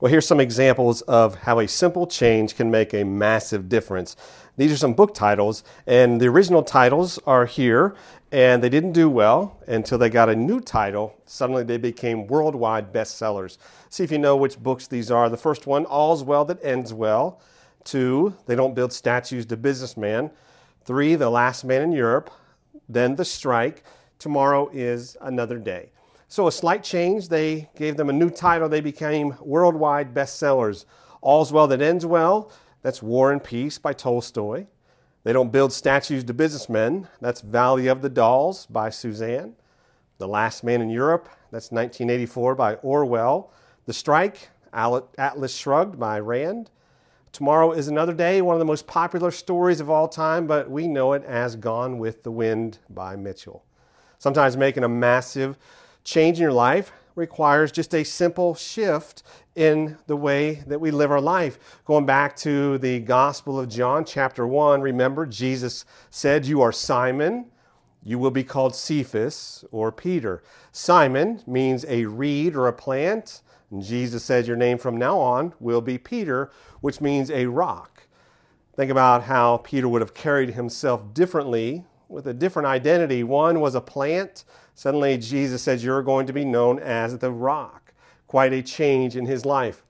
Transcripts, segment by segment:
Well, here's some examples of how a simple change can make a massive difference. These are some book titles, and the original titles are here, and they didn't do well until they got a new title. Suddenly they became worldwide bestsellers. See if you know which books these are. The first one, All's Well That Ends Well. Two, They Don't Build Statues to Businessmen. Three, The Last Man in Europe. Then The Strike. Tomorrow is Another Day. So, a slight change. They gave them a new title. They became worldwide bestsellers. All's Well That Ends Well. That's War and Peace by Tolstoy. They Don't Build Statues to Businessmen. That's Valley of the Dolls by Susann. The Last Man in Europe. That's 1984 by Orwell. The Strike, Atlas Shrugged by Rand. Tomorrow is Another Day, one of the most popular stories of all time, but we know it as Gone with the Wind by Mitchell. Sometimes making a massive change in your life requires just a simple shift in the way that we live our life. Going back to the Gospel of John, chapter 1, remember Jesus said, You are Simon, you will be called Cephas or Peter. Simon means a reed or a plant. And Jesus said, Your name from now on will be Peter, which means a rock. Think about how Peter would have carried himself differently with a different identity. One was a plant. Suddenly, Jesus says, You're going to be known as the rock. Quite a change in his life.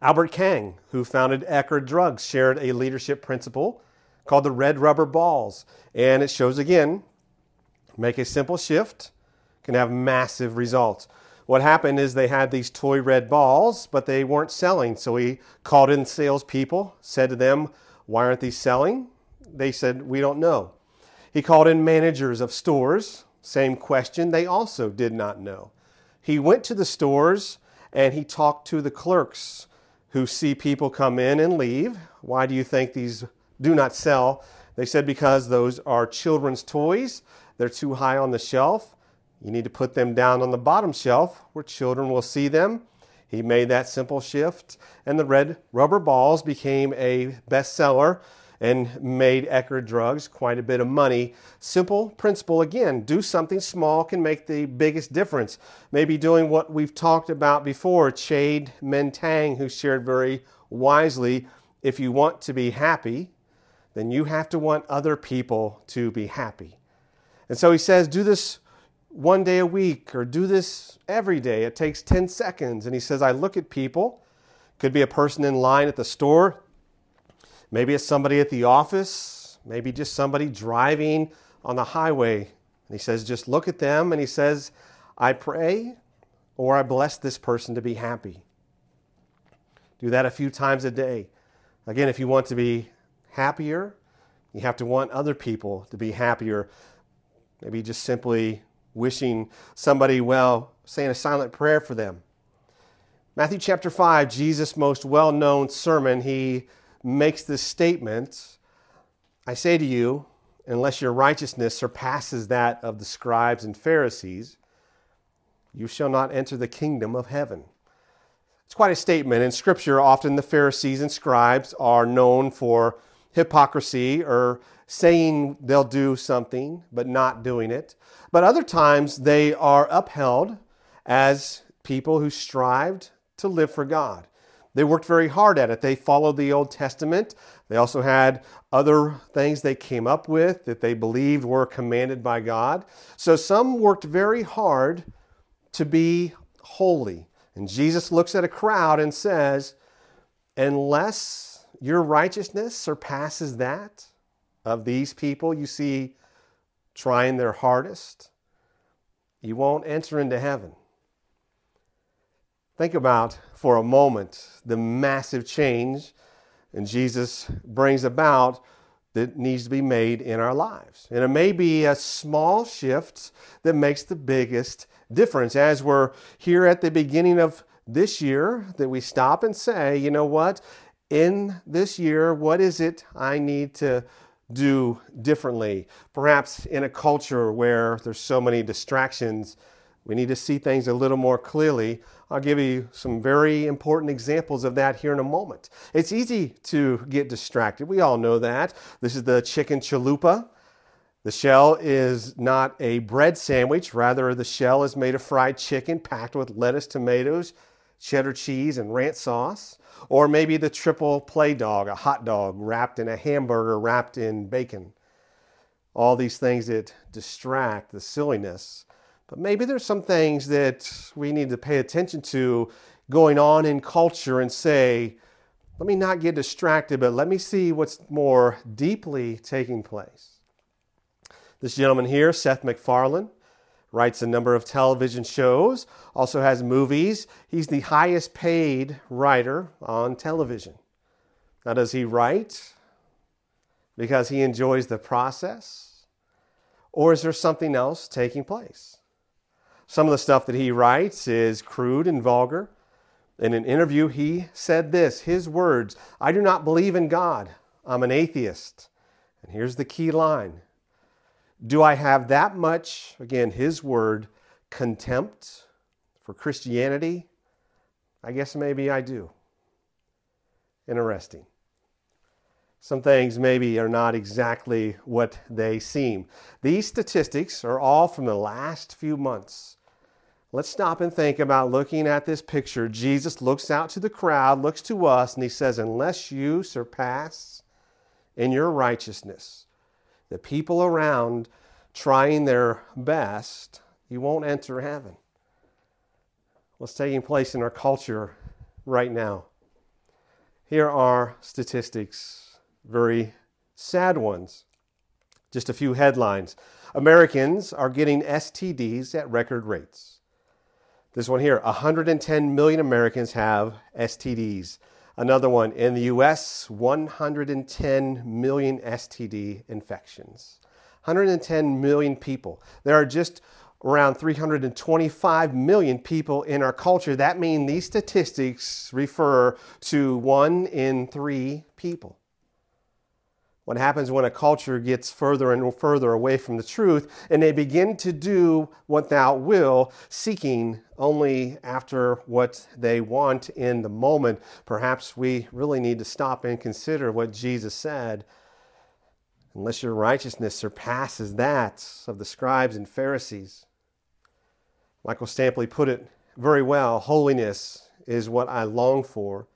Albert Kang, who founded Eckerd Drugs, shared a leadership principle called the red rubber balls. And it shows again make a simple shift can have massive results. What happened is they had these toy red balls, but they weren't selling. So he called in salespeople, said to them, Why aren't these selling? They said, We don't know. He called in managers of stores. Same question. They also did not know. He went to the stores and he talked to the clerks who see people come in and leave. Why do you think these do not sell? They said because those are children's toys. They're too high on the shelf. You need to put them down on the bottom shelf where children will see them. He made that simple shift, and the red rubber balls became a bestseller and made Eckerd Drugs quite a bit of money. Simple principle again do something small can make the biggest difference. Maybe doing what we've talked about before. Chade-Meng Tan, who shared very wisely if you want to be happy, then you have to want other people to be happy. And so he says, do this one day a week or do this every day. It takes 10 seconds. And he says, I look at people, could be a person in line at the store, Maybe it's somebody at the office, maybe just somebody driving on the highway. And he says, just look at them and he says, I pray or I bless this person to be happy. Do that a few times a day. Again, if you want to be happier, you have to want other people to be happier. Maybe just simply wishing somebody well, saying a silent prayer for them. Matthew chapter 5, Jesus' most well known sermon, he makes this statement I say to you, unless your righteousness surpasses that of the scribes and Pharisees, you shall not enter the kingdom of heaven. It's quite a statement. In Scripture, often the Pharisees and scribes are known for hypocrisy or saying they'll do something but not doing it. But other times they are upheld as people who strived to live for God. They worked very hard at it. They followed the Old Testament. They also had other things they came up with that they believed were commanded by God. So some worked very hard to be holy. And Jesus looks at a crowd and says, Unless your righteousness surpasses that of these people you see trying their hardest, you won't enter into heaven. Think about for a moment the massive change and Jesus brings about that needs to be made in our lives. And it may be a small shift that makes the biggest difference as we're here at the beginning of this year that we stop and say, you know what? In this year, what is it I need to do differently? Perhaps in a culture where there's so many distractions we need to see things a little more clearly. I'll give you some very important examples of that here in a moment. It's easy to get distracted. We all know that. This is the chicken chalupa. The shell is not a bread sandwich, rather, the shell is made of fried chicken packed with lettuce, tomatoes, cheddar cheese and ranch sauce, or maybe the triple play dog, a hot dog wrapped in a hamburger wrapped in bacon. All these things that distract the silliness. But maybe there's some things that we need to pay attention to going on in culture and say, let me not get distracted, but let me see what's more deeply taking place. This gentleman here, Seth MacFarlane, writes a number of television shows, also has movies. He's the highest paid writer on television. Now, does he write because he enjoys the process? Or is there something else taking place? Some of the stuff that he writes is crude and vulgar. In an interview, he said this his words I do not believe in God. I'm an atheist. And here's the key line Do I have that much, again, his word, contempt for Christianity? I guess maybe I do. Interesting. Some things maybe are not exactly what they seem. These statistics are all from the last few months. Let's stop and think about looking at this picture. Jesus looks out to the crowd, looks to us, and he says, Unless you surpass in your righteousness the people around trying their best, you won't enter heaven. What's taking place in our culture right now? Here are statistics, very sad ones. Just a few headlines. Americans are getting STDs at record rates. This one here 110 million Americans have STDs. Another one in the US 110 million STD infections. 110 million people. There are just around 325 million people in our culture. That means these statistics refer to one in three people what happens when a culture gets further and further away from the truth and they begin to do what thou will, seeking only after what they want in the moment. Perhaps we really need to stop and consider what Jesus said. Unless your righteousness surpasses that of the scribes and Pharisees. Micah Stampley put it very well holiness is what I long for,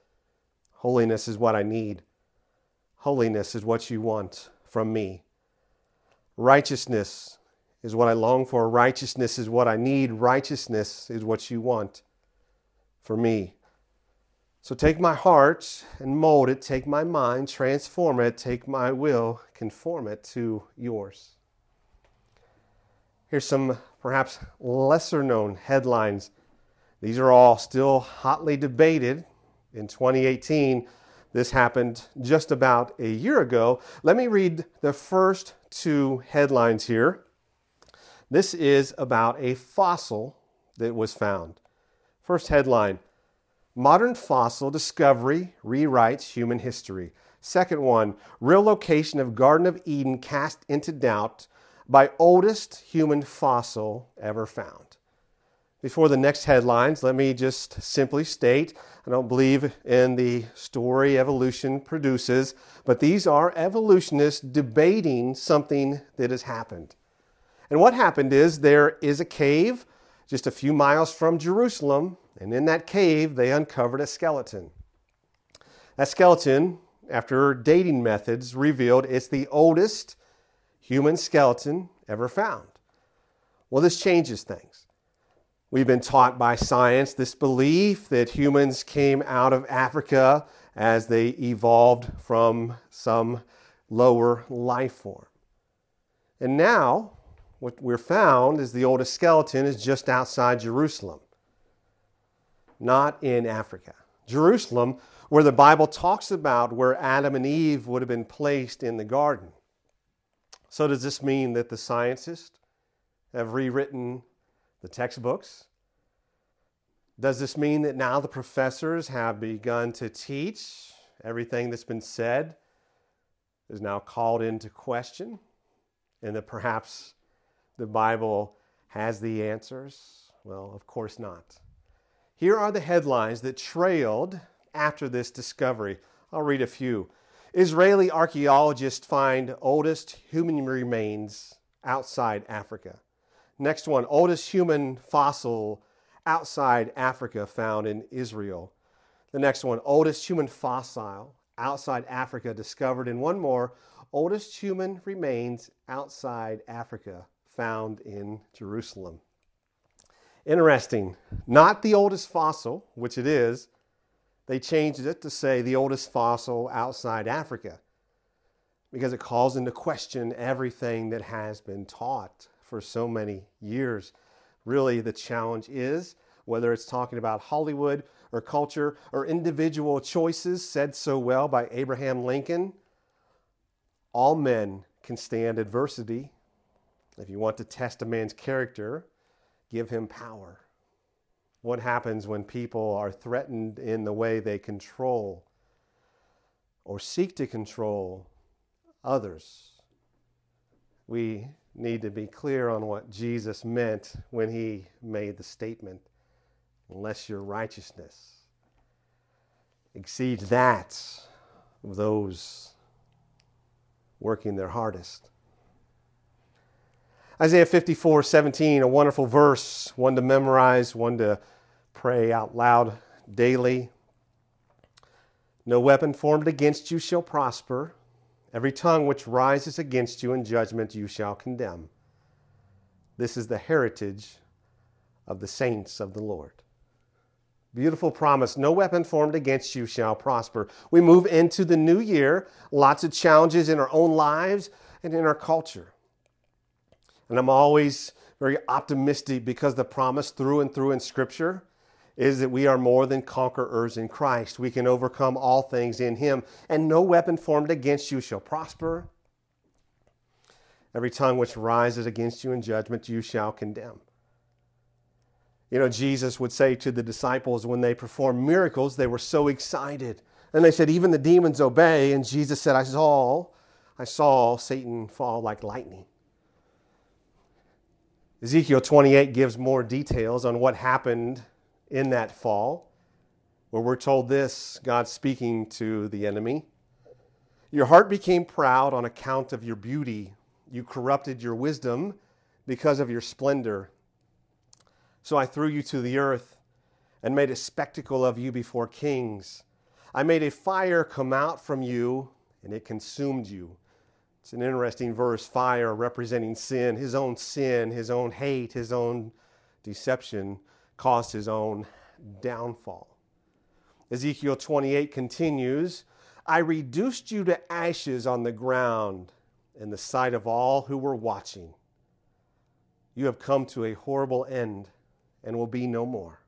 holiness is what I need. Holiness is what you want from me. Righteousness is what I long for. Righteousness is what I need. Righteousness is what you want for me. So take my heart and mold it. Take my mind, transform it. Take my will, conform it to yours. Here's some perhaps lesser known headlines. These are all still hotly debated in 2018 this happened just about a year ago. Let me read the first two headlines here. This is about a fossil that was found. First headline Modern fossil discovery rewrites human history. Second one Real location of Garden of Eden cast into doubt by oldest human fossil ever found. Before the next headlines, let me just simply state I don't believe in the story evolution produces, but these are evolutionists debating something that has happened. And what happened is there is a cave just a few miles from Jerusalem, and in that cave they uncovered a skeleton. That skeleton, after dating methods, revealed it's the oldest human skeleton ever found. Well, this changes things. We've been taught by science this belief that humans came out of Africa as they evolved from some lower life form. And now, what we're found is the oldest skeleton is just outside Jerusalem, not in Africa. Jerusalem, where the Bible talks about where Adam and Eve would have been placed in the garden. So, does this mean that the scientists have rewritten the textbooks? Does this mean that now the professors have begun to teach everything that's been said is now called into question and that perhaps the Bible has the answers? Well, of course not. Here are the headlines that trailed after this discovery. I'll read a few. Israeli archaeologists find oldest human remains outside Africa. Next one, oldest human fossil outside Africa found in Israel. The next one, oldest human fossil outside Africa discovered. And one more, oldest human remains outside Africa found in Jerusalem. Interesting. Not the oldest fossil, which it is. They changed it to say the oldest fossil outside Africa because it calls into question everything that has been taught for so many years. Really, the challenge is whether it's talking about Hollywood or culture or individual choices said so well by Abraham Lincoln, all men can stand adversity. If you want to test a man's character, give him power. What happens when people are threatened in the way they control or seek to control others? We need to be clear on what Jesus meant when he made the statement unless your righteousness exceeds that of those working their hardest. Isaiah 54 17, a wonderful verse, one to memorize, one to pray out loud daily. No weapon formed against you shall prosper. Every tongue which rises against you in judgment you shall condemn. This is the heritage of the saints of the Lord. Beautiful promise. No weapon formed against you shall prosper. We move into the new year, lots of challenges in our own lives and in our culture. And I'm always very optimistic because the promise through and through in Scripture is that we are more than conquerors in Christ. We can overcome all things in Him, and no weapon formed against you shall prosper. Every tongue which rises against you in judgment you shall condemn. You know, Jesus would say to the disciples when they performed miracles, they were so excited. And they said, Even the demons obey. And Jesus said, I saw, I saw Satan fall like lightning. Ezekiel 28 gives more details on what happened in that fall, where we're told this God speaking to the enemy Your heart became proud on account of your beauty. You corrupted your wisdom because of your splendor. So I threw you to the earth and made a spectacle of you before kings. I made a fire come out from you, and it consumed you. It's an interesting verse fire representing sin, his own sin, his own hate, his own deception caused his own downfall. Ezekiel 28 continues I reduced you to ashes on the ground in the sight of all who were watching. You have come to a horrible end and will be no more.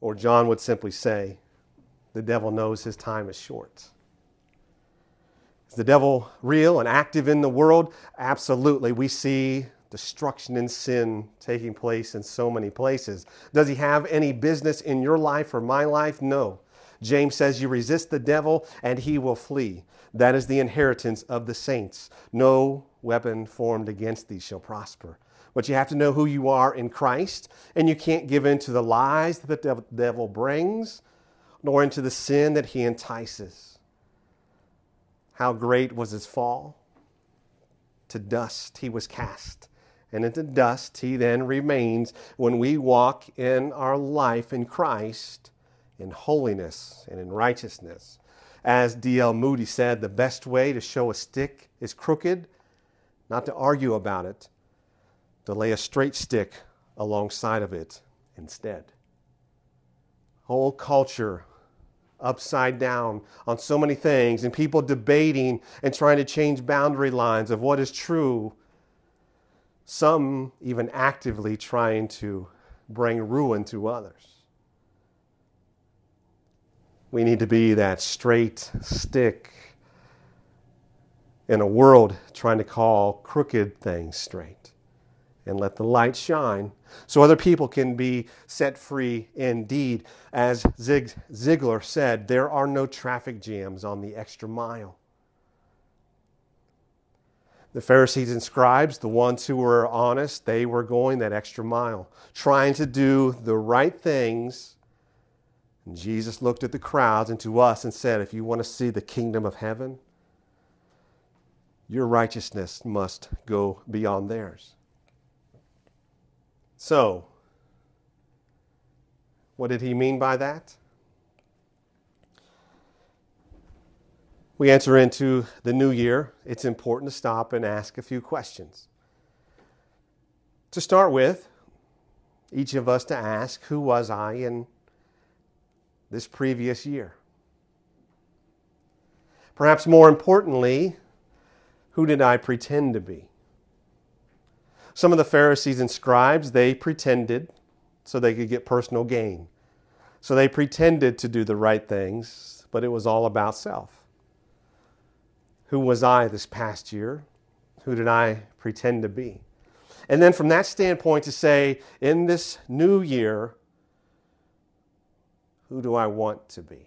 Or John would simply say, the devil knows his time is short. Is the devil real and active in the world? Absolutely. We see destruction and sin taking place in so many places. Does he have any business in your life or my life? No. James says, You resist the devil and he will flee. That is the inheritance of the saints. No weapon formed against thee shall prosper. But you have to know who you are in Christ, and you can't give in to the lies that the devil brings, nor into the sin that he entices. How great was his fall? To dust he was cast, and into dust he then remains when we walk in our life in Christ in holiness and in righteousness. As D.L. Moody said, the best way to show a stick is crooked, not to argue about it, to lay a straight stick alongside of it instead. Whole culture upside down on so many things, and people debating and trying to change boundary lines of what is true. Some even actively trying to bring ruin to others. We need to be that straight stick in a world trying to call crooked things straight and let the light shine so other people can be set free indeed. As Zig Ziglar said, there are no traffic jams on the extra mile. The Pharisees and scribes, the ones who were honest, they were going that extra mile, trying to do the right things. And Jesus looked at the crowds and to us and said, If you want to see the kingdom of heaven, your righteousness must go beyond theirs. So, What did he mean by that? We enter into the new year. It's important to stop and ask a few questions. To start with, each of us to ask, Who was I in this previous year? Perhaps more importantly, who did I pretend to be? Some of the Pharisees and scribes, they pretended so they could get personal gain. So they pretended to do the right things, but it was all about self. Who was I this past year? Who did I pretend to be? And then from that standpoint, to say, in this new year, who do I want to be?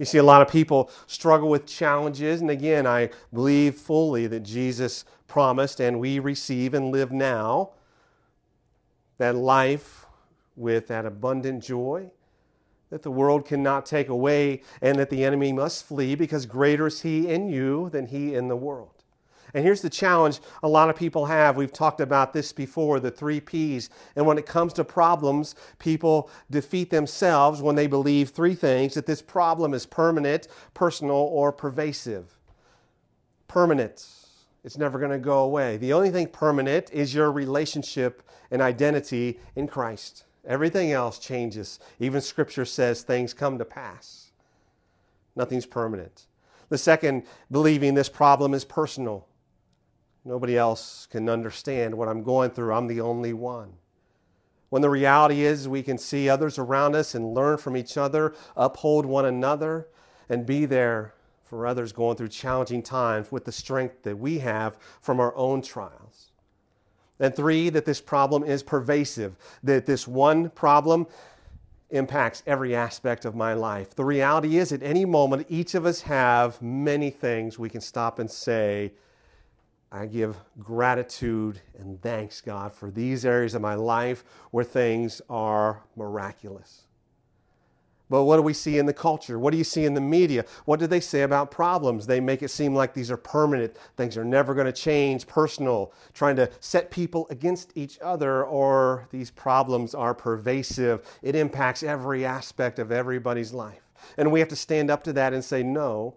You see, a lot of people struggle with challenges, and again, I believe fully that Jesus promised and we receive and live now that life with that abundant joy that the world cannot take away and that the enemy must flee because greater is he in you than he in the world. And here's the challenge a lot of people have. We've talked about this before the three P's. And when it comes to problems, people defeat themselves when they believe three things that this problem is permanent, personal, or pervasive. Permanent. It's never going to go away. The only thing permanent is your relationship and identity in Christ. Everything else changes. Even Scripture says things come to pass. Nothing's permanent. The second, believing this problem is personal. Nobody else can understand what I'm going through. I'm the only one. When the reality is, we can see others around us and learn from each other, uphold one another, and be there for others going through challenging times with the strength that we have from our own trials. And three, that this problem is pervasive, that this one problem impacts every aspect of my life. The reality is, at any moment, each of us have many things we can stop and say, I give gratitude and thanks, God, for these areas of my life where things are miraculous. But what do we see in the culture? What do you see in the media? What do they say about problems? They make it seem like these are permanent, things are never going to change, personal, trying to set people against each other, or these problems are pervasive. It impacts every aspect of everybody's life. And we have to stand up to that and say, no,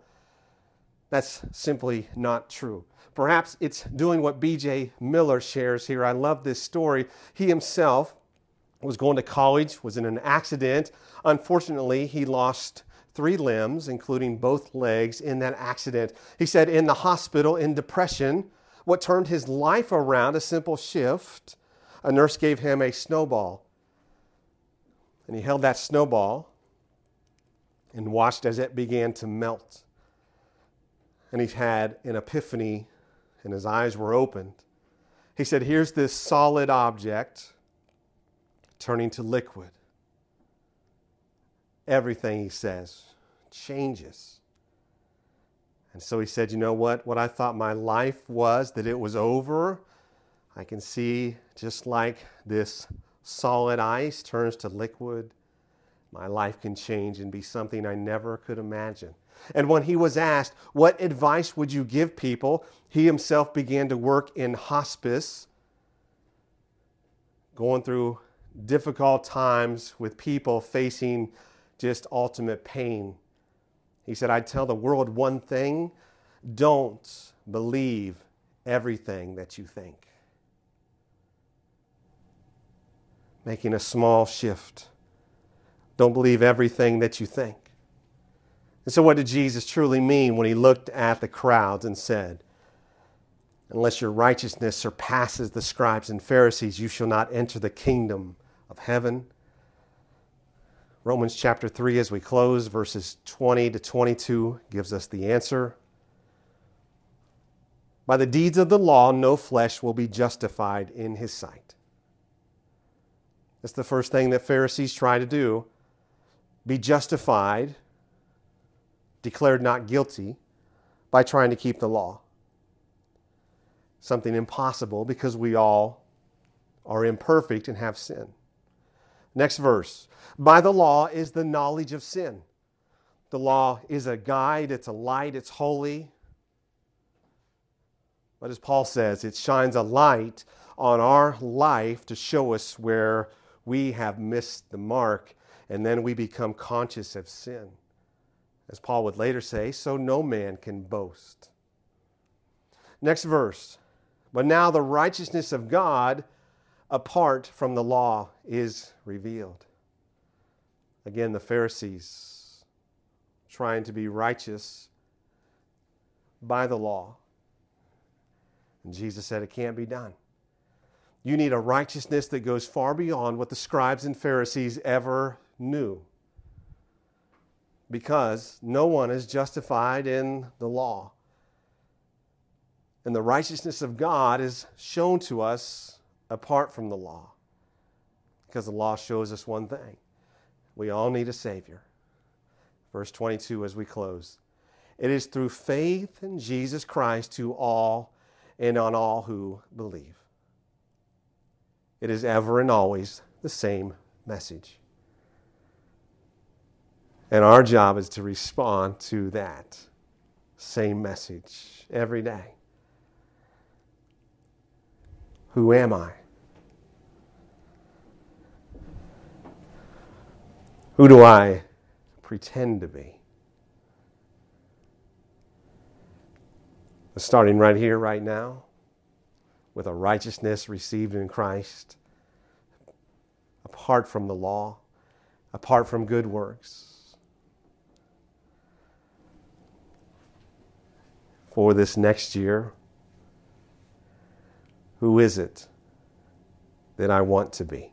that's simply not true. Perhaps it's doing what B.J. Miller shares here. I love this story. He himself was going to college, was in an accident. Unfortunately, he lost three limbs, including both legs, in that accident. He said, in the hospital, in depression, what turned his life around, a simple shift, a nurse gave him a snowball. And he held that snowball and watched as it began to melt. And he had an epiphany and his eyes were opened. He said, Here's this solid object turning to liquid. Everything he says changes. And so he said, You know what? What I thought my life was, that it was over, I can see just like this solid ice turns to liquid, my life can change and be something I never could imagine. And when he was asked, What advice would you give people? he himself began to work in hospice, going through difficult times with people facing just ultimate pain. He said, I'd tell the world one thing don't believe everything that you think. Making a small shift. Don't believe everything that you think. And so, what did Jesus truly mean when he looked at the crowds and said, Unless your righteousness surpasses the scribes and Pharisees, you shall not enter the kingdom of heaven? Romans chapter 3, as we close, verses 20 to 22, gives us the answer. By the deeds of the law, no flesh will be justified in his sight. That's the first thing that Pharisees try to do be justified declared not guilty by trying to keep the law. Something impossible because we all are imperfect and have sin. Next verse. By the law is the knowledge of sin. The law is a guide, it's a light, it's holy. But as Paul says, it shines a light on our life to show us where we have missed the mark, and then we become conscious of sin. As Paul would later say, so no man can boast. Next verse. But now the righteousness of God apart from the law is revealed. Again, the Pharisees trying to be righteous by the law. And Jesus said it can't be done. You need a righteousness that goes far beyond what the scribes and Pharisees ever knew. Because no one is justified in the law. And the righteousness of God is shown to us apart from the law. Because the law shows us one thing we all need a Savior. Verse 22 as we close. It is through faith in Jesus Christ to all and on all who believe. It is ever and always the same message. And our job is to respond to that same message every day. Who am I? Who do I pretend to be? Starting right here, right now, with a righteousness received in Christ, apart from the law, apart from good works. For this next year, who is it that I want to be?